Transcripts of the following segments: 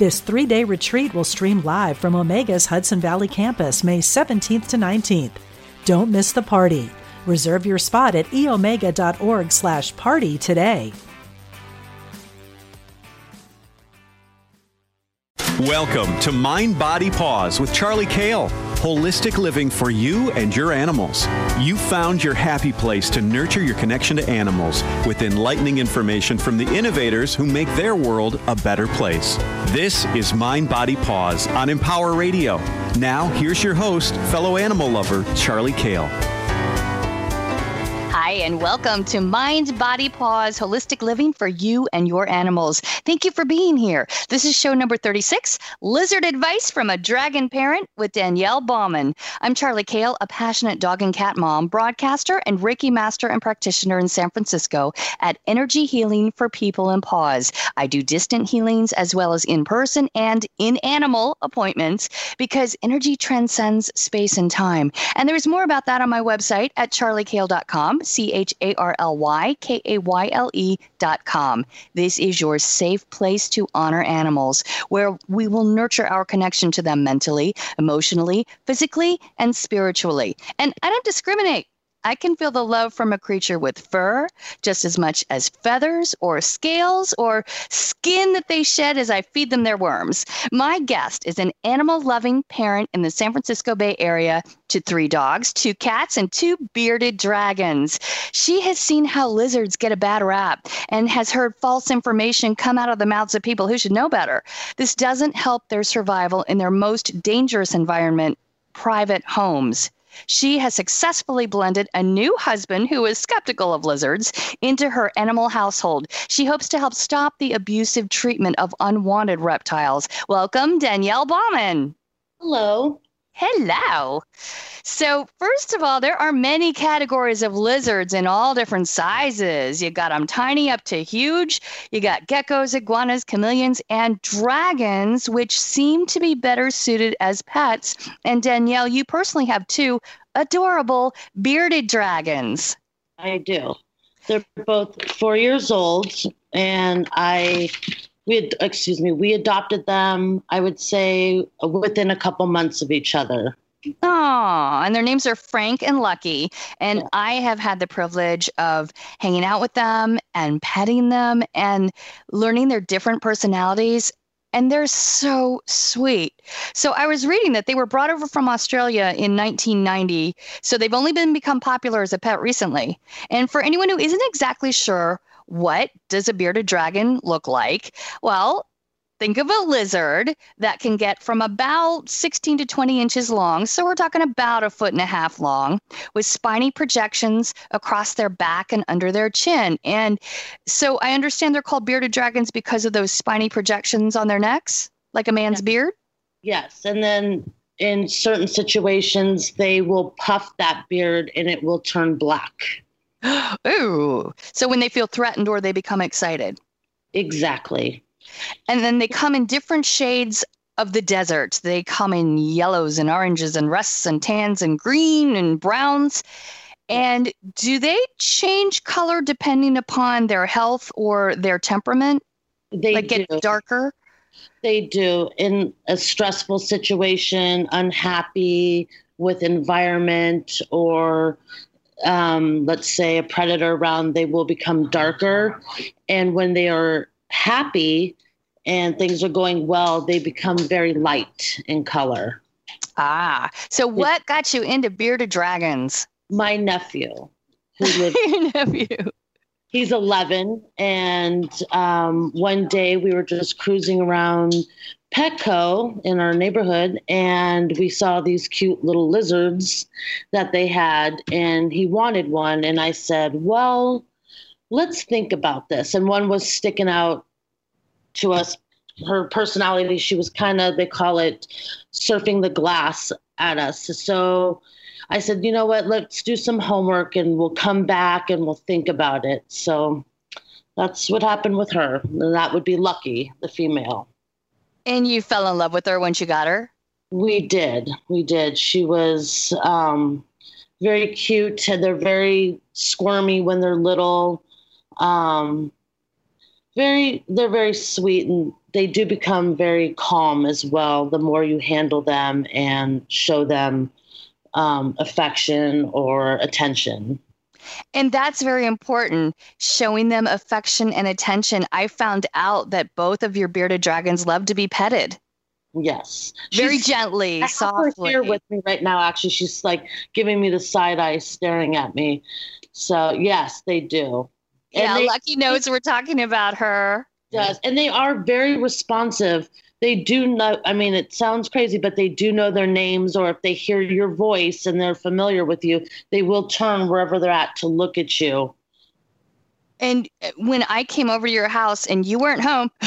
This three day retreat will stream live from Omega's Hudson Valley campus May 17th to 19th. Don't miss the party. Reserve your spot at eomega.org slash party today. Welcome to Mind Body Paws with Charly Kayle. Holistic living for you and your animals. You found your happy place to nurture your connection to animals with enlightening information from the innovators who make their world a better place. This is Mind Body Paws on Empower Radio. Now, here's your host, fellow animal lover, Charly Kayle. And welcome to Mind Body Paws Holistic Living for You and Your Animals. Thank you for being here. This is show number 36 Lizard Advice from a Dragon Parent with Danielle Bauman. I'm Charly Kayle, a passionate dog and cat mom, broadcaster, and Reiki master and practitioner in San Francisco at Energy Healing for People and Paws. I do distant healings as well as in person and in animal appointments because energy transcends space and time. And there's more about that on my website at charlykayle.com. C H A R L Y K A Y L E dot com. This is your safe place to honor animals, where we will nurture our connection to them mentally, emotionally, physically, and spiritually. And I don't discriminate. I can feel the love from a creature with fur just as much as feathers or scales or skin that they shed as I feed them their worms. My guest is an animal loving parent in the San Francisco Bay Area to three dogs, two cats, and two bearded dragons. She has seen how lizards get a bad rap and has heard false information come out of the mouths of people who should know better. This doesn't help their survival in their most dangerous environment, private homes. She has successfully blended a new husband who is skeptical of lizards into her animal household. She hopes to help stop the abusive treatment of unwanted reptiles. Welcome, Danielle Bauman. Hello. Hello. So, first of all, there are many categories of lizards in all different sizes. You got them tiny up to huge. You got geckos, iguanas, chameleons, and dragons, which seem to be better suited as pets. And Danielle, you personally have two adorable bearded dragons. I do. They're both four years old, and I we excuse me we adopted them i would say within a couple months of each other Oh, and their names are Frank and Lucky. And yeah. I have had the privilege of hanging out with them and petting them and learning their different personalities. And they're so sweet. So I was reading that they were brought over from Australia in 1990. So they've only been become popular as a pet recently. And for anyone who isn't exactly sure what does a bearded dragon look like? Well, think of a lizard that can get from about 16 to 20 inches long. So we're talking about a foot and a half long with spiny projections across their back and under their chin. And so I understand they're called bearded dragons because of those spiny projections on their necks, like a man's yes. beard. Yes. And then in certain situations, they will puff that beard and it will turn black. Ooh. So when they feel threatened or they become excited. Exactly. And then they come in different shades of the desert. They come in yellows and oranges and rusts and tans and green and browns. And do they change color depending upon their health or their temperament? They like do. get darker? They do. In a stressful situation, unhappy with environment or um, let's say a predator around, they will become darker. And when they are happy and things are going well, they become very light in color. Ah, so what got you into bearded dragons? My nephew, who lives. Your nephew. He's 11, and um, one day we were just cruising around Petco in our neighborhood and we saw these cute little lizards that they had and he wanted one and I said, "Well, let's think about this." And one was sticking out to us her personality. She was kind of they call it surfing the glass at us. So I said, you know what, let's do some homework and we'll come back and we'll think about it. So that's what happened with her. And that would be Lucky, the female. And you fell in love with her when you got her? We did. We did. She was um, very cute. They're very squirmy when they're little. Um, very, they're very sweet, and they do become very calm as well. The more you handle them and show them um, affection or attention. And that's very important, showing them affection and attention. I found out that both of your bearded dragons love to be petted. Yes. Very she's, gently, I softly. here with me right now, actually. She's like giving me the side eye, staring at me. So, yes, they do. And yeah, they, Lucky knows we're talking about her. Does. And they are very responsive they do know i mean it sounds crazy but they do know their names or if they hear your voice and they're familiar with you they will turn wherever they're at to look at you. And uh, when i came over to your house and you weren't home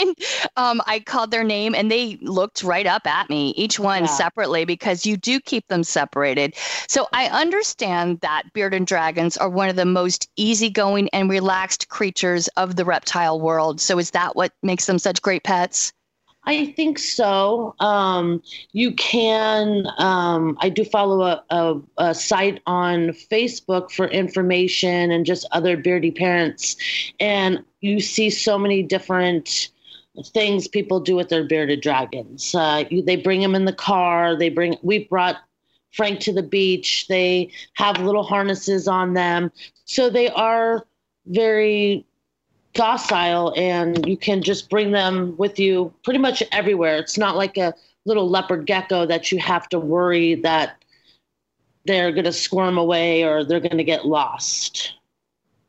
and um, i called their name and they looked right up at me each one yeah. separately because you do keep them separated. So i understand that bearded dragons are one of the most easygoing and relaxed creatures of the reptile world. So is that what makes them such great pets I think so. Um, you can. Um, I do follow a, a, a, site on Facebook for information and just other beardy parents, and you see so many different things people do with their bearded dragons. Uh, you, they bring them in the car. They bring. We brought Frank to the beach. They have little harnesses on them, so they are very docile and you can just bring them with you pretty much everywhere. It's not like a little leopard gecko that you have to worry that they're going to squirm away or they're going to get lost.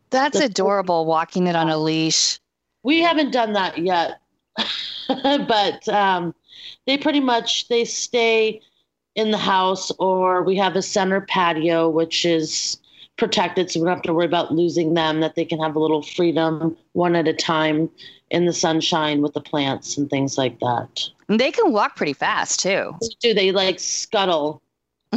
That's the, adorable walking it on a leash. We haven't done that yet. but um, they pretty much they stay in the house or we have a center patio which is protected so we don't have to worry about losing them, that they can have a little freedom one at a time in the sunshine with the plants and things like that. And they can walk pretty fast too. Do they like scuttle?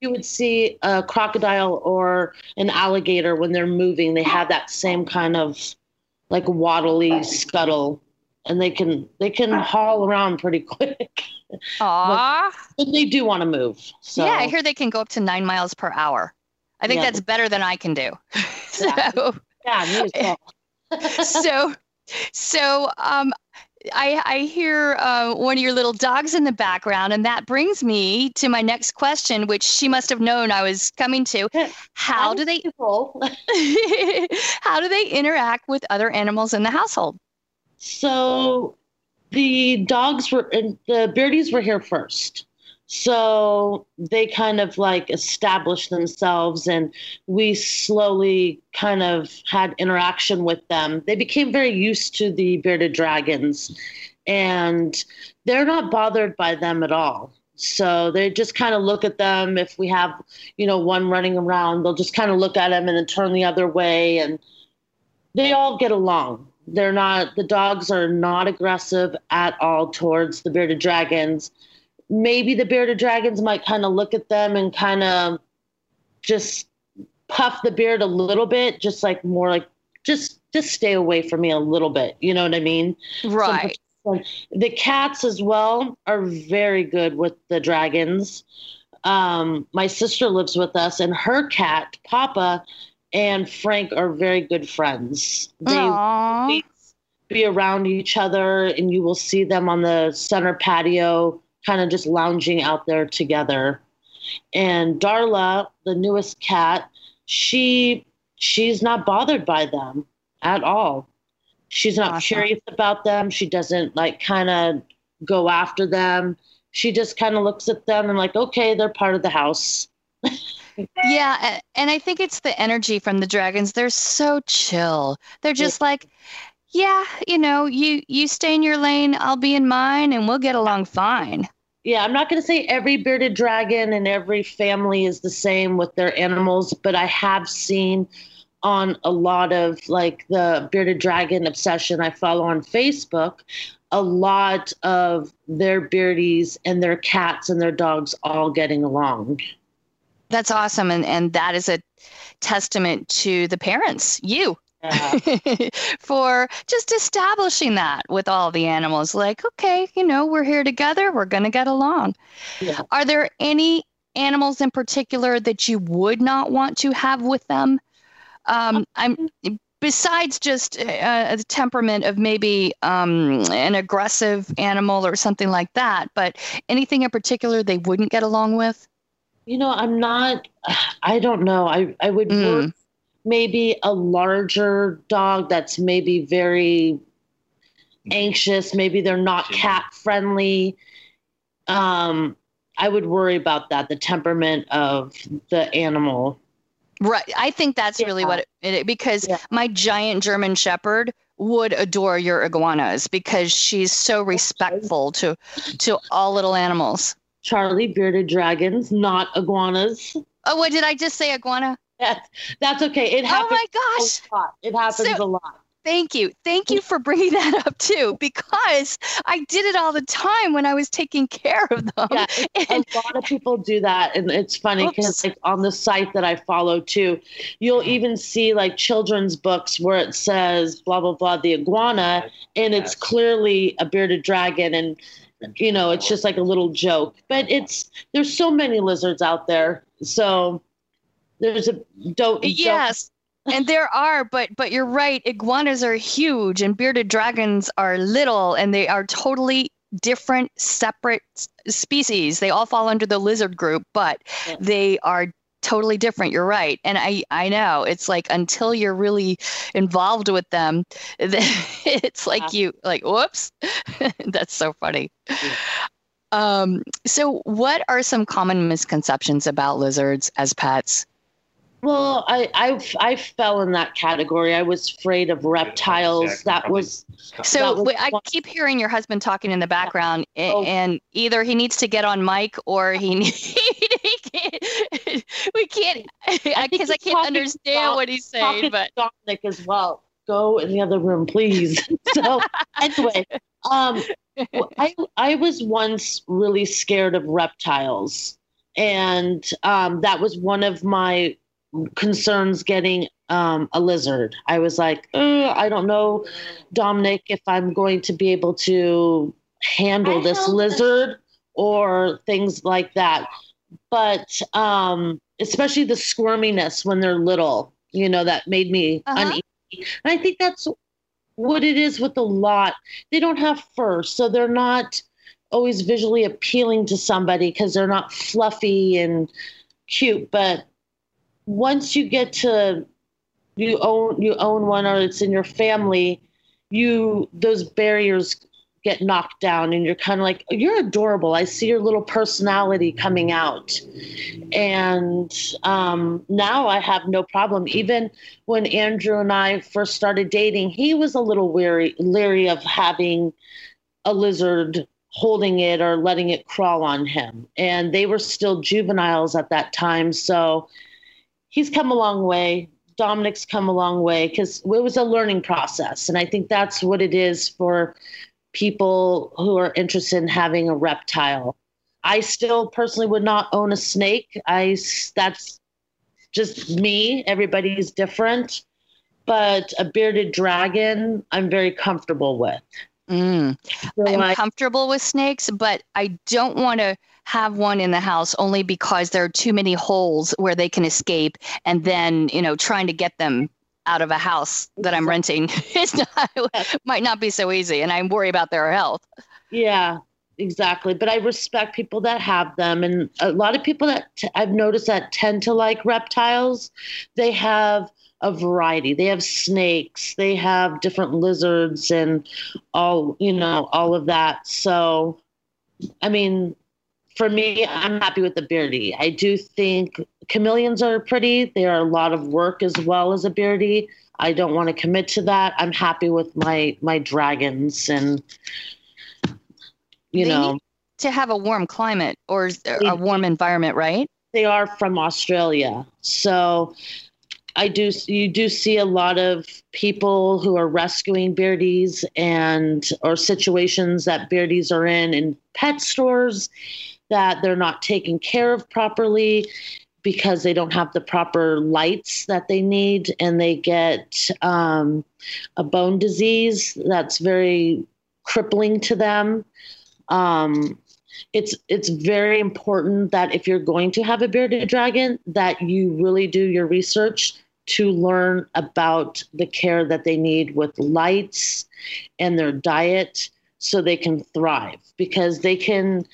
you would see a crocodile or an alligator when they're moving, they have that same kind of like waddly scuttle and they can they can haul around pretty quick. Aww. but they do want to move. So Yeah, I hear they can go up to nine miles per hour. I think yeah. that's better than I can do. Yeah. so, yeah, yeah so, so um, I, I hear uh, one of your little dogs in the background, and that brings me to my next question, which she must have known I was coming to. How do they how do they interact with other animals in the household? So, the dogs were the beardies were here first. So they kind of like established themselves, and we slowly kind of had interaction with them. They became very used to the bearded dragons, and they're not bothered by them at all. So they just kind of look at them. If we have, you know, one running around, they'll just kind of look at them and then turn the other way, and they all get along. They're not, the dogs are not aggressive at all towards the bearded dragons maybe the bearded dragons might kind of look at them and kind of just puff the beard a little bit, just like more like just just stay away from me a little bit. You know what I mean? Right. the cats as well are very good with the dragons. Um, my sister lives with us, and her cat Papa and Frank are very good friends. They be around each other, and you will see them on the center patio kind of just lounging out there together. And Darla, the newest cat, she she's not bothered by them at all. She's not awesome. curious about them. She doesn't like kind of go after them. She just kind of looks at them and like, okay, they're part of the house. yeah, and I think it's the energy from the dragons. They're so chill. They're just like, yeah, you know, you you stay in your lane, I'll be in mine, and we'll get along fine. Yeah, I'm not going to say every bearded dragon and every family is the same with their animals, but I have seen on a lot of like the bearded dragon obsession I follow on Facebook, a lot of their beardies and their cats and their dogs all getting along. That's awesome. And, and that is a testament to the parents, you. Yeah. for just establishing that with all the animals like okay you know we're here together we're going to get along yeah. are there any animals in particular that you would not want to have with them um, I'm besides just uh, the temperament of maybe um, an aggressive animal or something like that, but anything in particular they wouldn't get along with? You know, I'm not. I don't know. I I would mm. Maybe a larger dog that's maybe very anxious. Maybe they're not cat friendly. Um, I would worry about that. The temperament of the animal. Right. I think that's yeah. really what it, it because yeah. my giant German Shepherd would adore your iguanas because she's so respectful to to all little animals. Charly, bearded dragons, not iguanas. Oh, what did I just say? Iguana? That's that's okay. It oh happens. Oh my gosh! It happens so, a lot. Thank you. Thank you for bringing that up too, because I did it all the time when I was taking care of them. Yeah, and, a lot of people do that. And it's funny because like on the site that I follow too, you'll mm-hmm. even see like children's books where it says blah, blah, blah, the iguana, and it's clearly a bearded dragon. And, you know, it's just like a little joke. But it's, there's so many lizards out there. So there's a, don't, yes. Don't, and there are, but but you're right. Iguanas are huge, and bearded dragons are little, and they are totally different, separate species. They all fall under the lizard group, but yeah. they are totally different you're right and i i know it's like until you're really involved with them it's like you like whoops that's so funny yeah. um so what are some common misconceptions about lizards as pets well, I, I I fell in that category. I was afraid of reptiles. That was so. That was I keep hearing your husband talking in the background, oh. and either he needs to get on mic or he, he can't. We can't because I, I, can't understand what he's saying. But Dominic as well. Go in the other room, please. so anyway, um, I I was once really scared of reptiles, and um, that was one of my concerns getting um, a lizard. I was like, I don't know, Dominic, if I'm going to be able to handle I this lizard this. or things like that. But um, especially the squirminess when they're little, you know, that made me uh-huh. uneasy. And I think that's what it is with a lot. They don't have fur, so they're not always visually appealing to somebody because they're not fluffy and cute. But once you get to you own you own one or it's in your family, you those barriers get knocked down and you're kind of like you're adorable. I see your little personality coming out. And um, now i have no problem. Even when andrew and i first started dating he was a little weary leery of having a lizard holding it or letting it crawl on him. And they were still juveniles at that time. So he's come a long way. Dominic's come a long way because it was a learning process. And I think that's what it is for people who are interested in having a reptile. I still personally would not own a snake. I that's just me. Everybody's different. But a bearded dragon, I'm very comfortable with. Mm. So I'm I, comfortable with snakes, but I don't want to have one in the house only because there are too many holes where they can escape and then you know trying to get them out of a house that i'm renting is not might not be so easy and i worry about their health. Yeah exactly. But i respect people that have them and a lot of people that i've noticed that tend to like reptiles. They have a variety. They have snakes. They have different lizards and all you know all of that. So i mean for me, I'm happy with the beardy. I do think chameleons are pretty. They are a lot of work as well as a beardy. I don't want to commit to that. I'm happy with my my dragons and you they know to have a warm climate or a warm environment, right? They are from Australia. So I do you do see a lot of people who are rescuing beardies and or situations that beardies are in in pet stores that they're not taken care of properly because they don't have the proper lights that they need and they get um, a bone disease that's very crippling to them. Um, it's it's very important that if you're going to have a bearded dragon that you really do your research to learn about the care that they need with lights and their diet so they can thrive because they can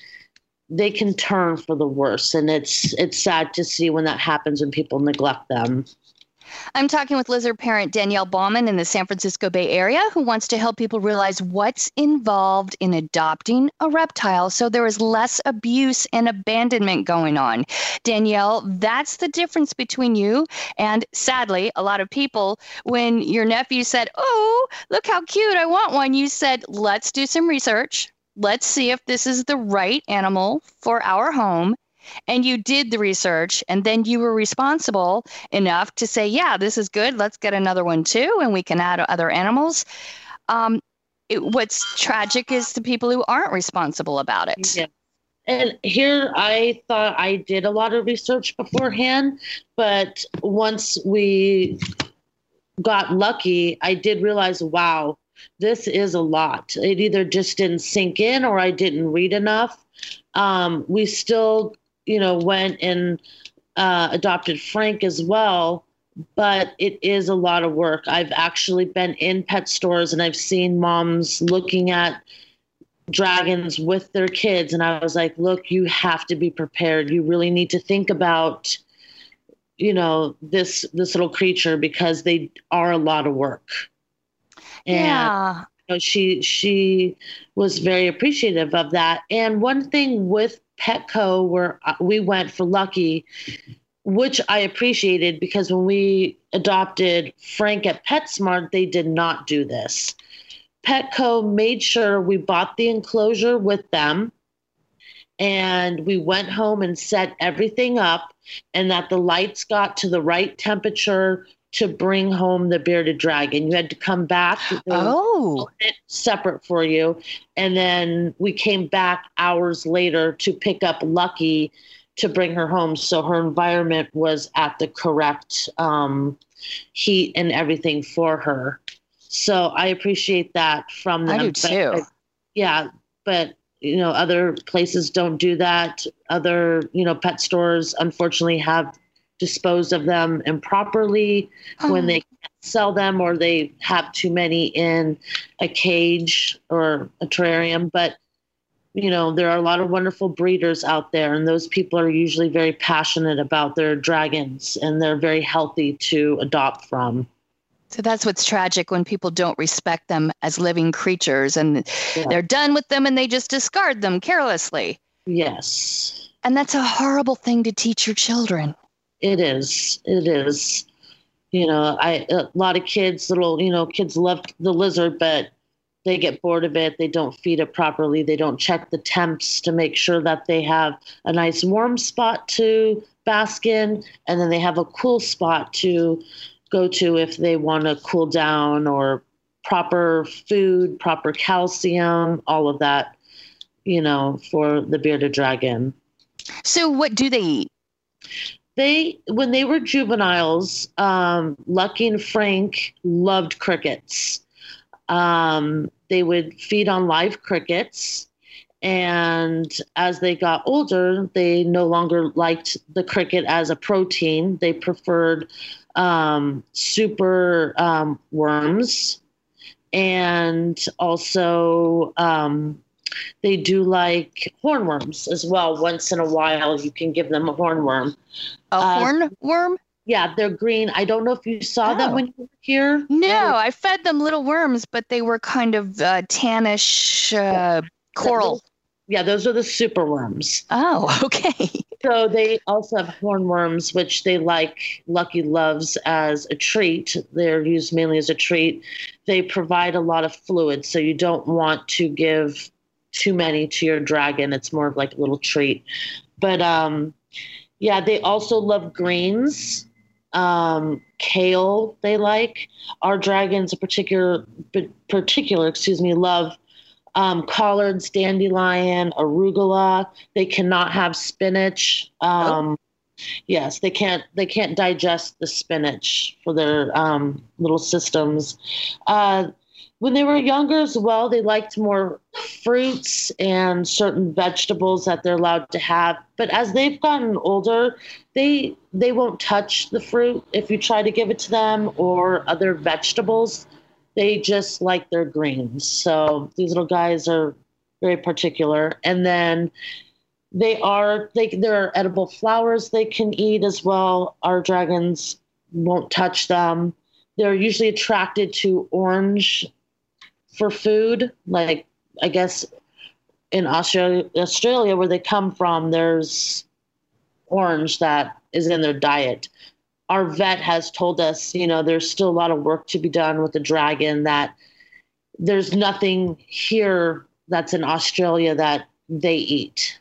they can turn for the worse and it's it's sad to see when that happens when people neglect them I'm talking with lizard parent Danielle Bauman in the San Francisco Bay Area who wants to help people realize what's involved in adopting a reptile so there is less abuse and abandonment going on. Danielle, that's the difference between you and sadly a lot of people. When your nephew said, Oh, look how cute, I want one, you said, Let's do some research. Let's see if this is the right animal for our home. And you did the research and then you were responsible enough to say yeah this is good. Let's get another one too and we can add other animals. Um, it, what's tragic is the people who aren't responsible about it. Yeah. and here i thought i did a lot of research beforehand but once we got lucky i did realize wow this is a lot it either just didn't sink in or i didn't read enough um, we still you know, went and uh, adopted Frank as well. But it is a lot of work. I've actually been in pet stores and I've seen moms looking at dragons with their kids. And I was like, look, you have to be prepared. You really need to think about you know this this little creature because they are a lot of work and yeah. You know, she she was very appreciative of that and one thing with Petco, where uh, we went for Lucky, which I appreciated because when we adopted Frank at PetSmart, they did not do this. Petco made sure we bought the enclosure with them and we went home and set everything up and that the lights got to the right temperature to bring home the bearded dragon. You had to come back. Oh, separate for you, and then we came back hours later to pick up Lucky to bring her home. So her environment was at the correct um, heat and everything for her. So I appreciate that from them. I do too. But, yeah, but you know, other places don't do that. Other you know, pet stores unfortunately have dispose of them improperly oh. when they sell them or they have too many in a cage or a terrarium. But you know, there are a lot of wonderful breeders out there, and those people are usually very passionate about their dragons and they're very healthy to adopt from. So that's what's tragic when people don't respect them as living creatures and yeah. they're done with them and they just discard them carelessly. Yes. And that's a horrible thing to teach your children. It is. It is. You know, I a lot of kids, little you know, kids love the lizard, but they get bored of it. They don't feed it properly. They don't check the temps to make sure that they have a nice warm spot to bask in, and then they have a cool spot to go to if they want to cool down or proper food, proper calcium, all of that, you know, for the bearded dragon. So, what do they eat? They when they were juveniles, um, Lucky and Frank loved crickets. Um, they would feed on live crickets. And as they got older, they no longer liked the cricket as a protein. They preferred um, super um, worms and also um, they do like hornworms as well. Once in a while, you can give them a hornworm. A uh, hornworm? Yeah, they're green. I don't know if you saw oh. them when you were here. No, I fed them little worms, but they were kind of uh, tannish uh, coral. Yeah, those are the super worms. Oh, okay. so they also have hornworms, which they like Lucky loves as a treat. They're used mainly as a treat. They provide a lot of fluid, so you don't want to give too many to your dragon. It's more of like a little treat. But um, yeah, they also love greens. um, kale they like. Our dragons, a particular, particular, excuse me, love um, collards, dandelion, arugula. They cannot have spinach. Um, oh. Yes, they can't. They can't digest the spinach for their um, little systems. Uh, when they were younger as well, they liked more fruits and certain vegetables that they're allowed to have. But as they've gotten older, they they won't touch the fruit if you try to give it to them or other vegetables. They just like their greens. So these little guys are very particular. And then they are they there are edible flowers they can eat as well. Our dragons won't touch them. They're usually attracted to orange for food. Like I guess in Australia, Australia where they come from, there's orange that is in their diet. Our vet has told us, you know, there's still a lot of work to be done with the dragon. That there's nothing here that's in Australia that they eat.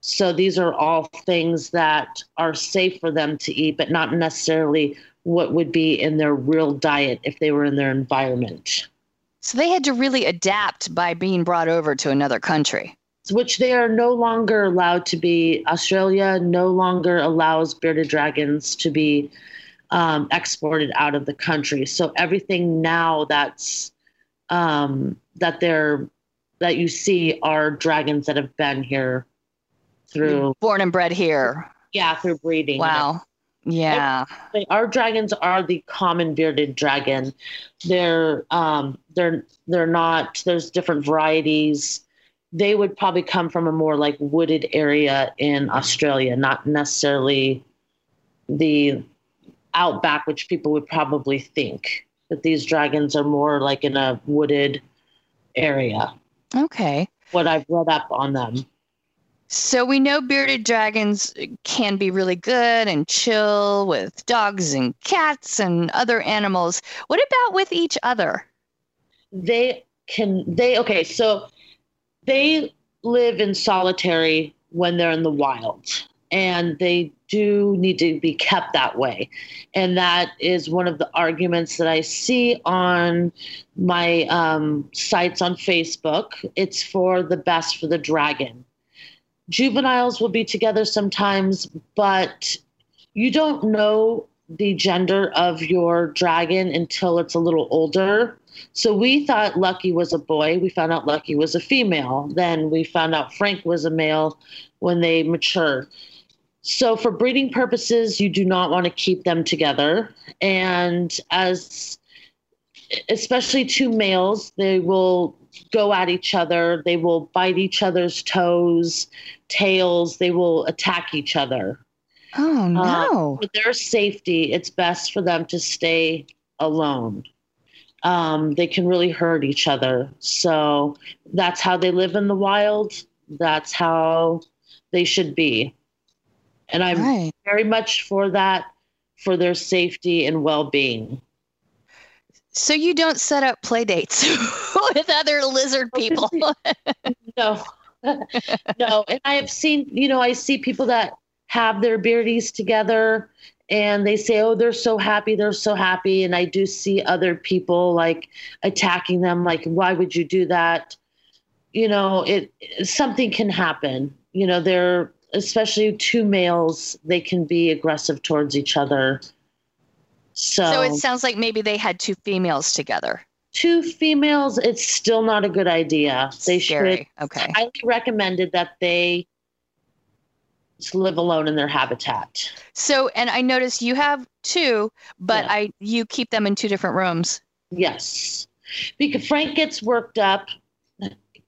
So these are all things that are safe for them to eat, but not necessarily what would be in their real diet if they were in their environment. So they had to really adapt by being brought over to another country. Which they are no longer allowed to be. Australia no longer allows bearded dragons to be um, exported out of the country. So everything now that's um, that they're that you see are dragons that have been here through born and bred here. Yeah, through breeding. Wow. Yeah. Our dragons are the common bearded dragon. They're um they're they're not there's different varieties. They would probably come from a more like wooded area in Australia, not necessarily the outback, which people would probably think. That these dragons are more like in a wooded area. Okay. What I've read up on them. So we know bearded dragons can be really good and chill with dogs and cats and other animals. What about with each other? They can they okay, so they live in solitary when they're in the wild and they do need to be kept that way. And that is one of the arguments that I see on my um, sites on Facebook. It's for the best for the dragon juveniles will be together sometimes, but you don't know the gender of your dragon until it's a little older. So we thought Lucky was a boy. We found out Lucky was a female. Then we found out Frank was a male when they matured. So for breeding purposes, you do not want to keep them together. And as especially two males, they will go at each other. They will bite each other's toes, tails. They will attack each other. Oh, um, no. for their safety, it's best for them to stay alone. Um, they can really hurt each other. So that's how they live in the wild. That's how they should be. And I'm right. very much for that, for their safety and well being. So you don't set up play dates with other lizard people? no. no. And I have seen, you know, I see people that have their beardies together and they say, oh, they're so happy, they're so happy. And I do see other people like attacking them, like, why would you do that? You know, it something can happen. You know, they're especially two males, they can be aggressive towards each other. So, so it sounds like maybe they had two females together. Two females, it's still not a good idea. They Scary. should okay. highly recommended that they live alone in their habitat. So, and I noticed you have two, but yeah. I you keep them in two different rooms. Yes, because Frank gets worked up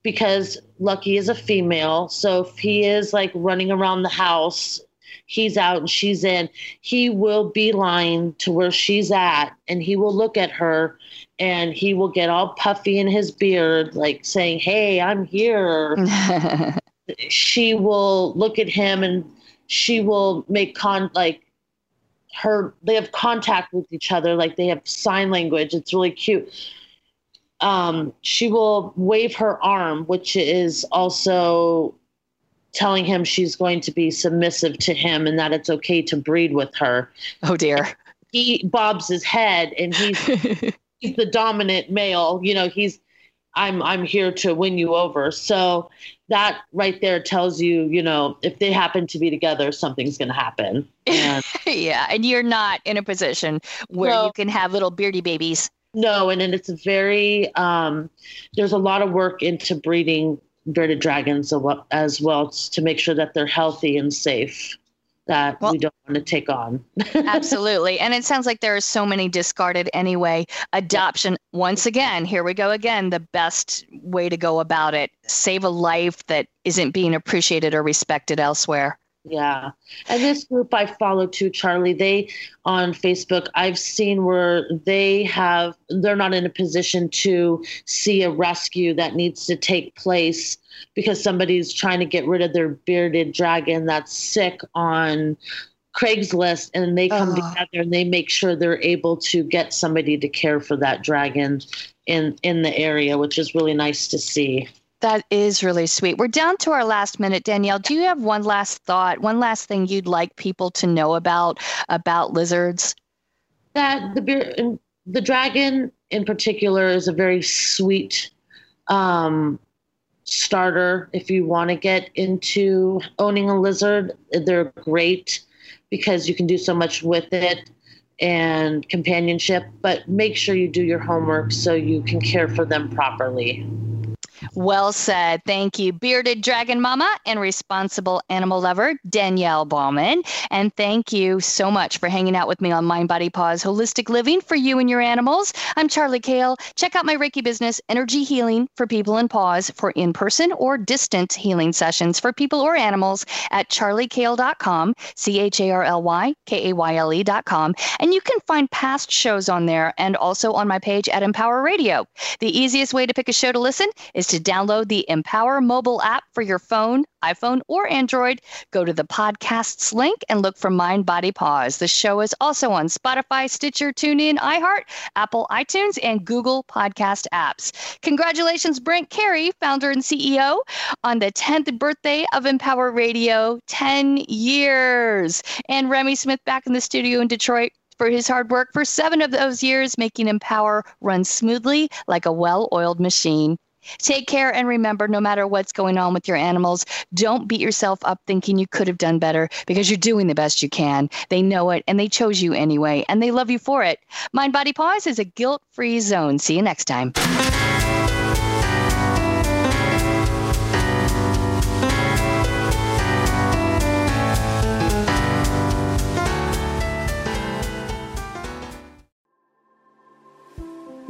because Lucky is a female. So if he is like running around the house he's out and she's in, he will beeline to where she's at and he will look at her and he will get all puffy in his beard, like saying, Hey, I'm here. she will look at him and she will make con like her they have contact with each other like they have sign language. It's really cute. Um, she will wave her arm which is also telling him she's going to be submissive to him and that it's okay to breed with her. Oh dear. he bobs his head and he's he's the dominant male. You know, he's I'm I'm here to win you over. So that right there tells you, you know, if they happen to be together, something's going to happen. And, yeah, and you're not in a position where no, you can have little beardy babies. No, and, and it's very um, there's a lot of work into breeding bearded dragons as well to make sure that they're healthy and safe that well, we don't want to take on. absolutely. And it sounds like there are so many discarded anyway. Adoption, once again, here we go again, the best way to go about it. Save a life that isn't being appreciated or respected elsewhere. Yeah. And this group I follow too, Charly, they on Facebook, I've seen where they have, they're not in a position to see a rescue that needs to take place because somebody's trying to get rid of their bearded dragon that's sick on Craigslist and they come oh. together and they make sure they're able to get somebody to care for that dragon in in the area, which is really nice to see. That is really sweet. We're down to our last minute, Danielle. Do you have one last thought, one last thing you'd like people to know about about lizards? That the the dragon in particular is a very sweet um, starter if you want to get into owning a lizard. They're great because you can do so much with it and companionship, but make sure you do your homework so you can care for them properly. Well said. Thank you, bearded dragon mama and responsible animal lover, Danielle Bauman. And thank you so much for hanging out with me on Mind Body Paws Holistic Living for you and your animals. I'm Charly Kayle. Check out my Reiki business, Energy Healing for People and Paws, for in person or distant healing sessions for people or animals at charlykayle.com, C H A R L Y K A Y L E.com. And you can find past shows on there and also on my page at Empower Radio. The easiest way to pick a show to listen is to download the Empower mobile app for your phone, iPhone, or Android. Go to the podcasts link and look for Mind Body Paws. The show is also on Spotify, Stitcher, TuneIn, iHeart, Apple iTunes, and Google Podcast apps. Congratulations, Brent Carey, founder and CEO, on the 10th birthday of Empower Radio, 10 years. And Remy Smith back in the studio in Detroit for his hard work for seven of those years, making Empower run smoothly like a well oiled machine. Take care and remember no matter what's going on with your animals, don't beat yourself up thinking you could have done better because you're doing the best you can. They know it and they chose you anyway and they love you for it. Mind Body Paws is a guilt free zone. See you next time.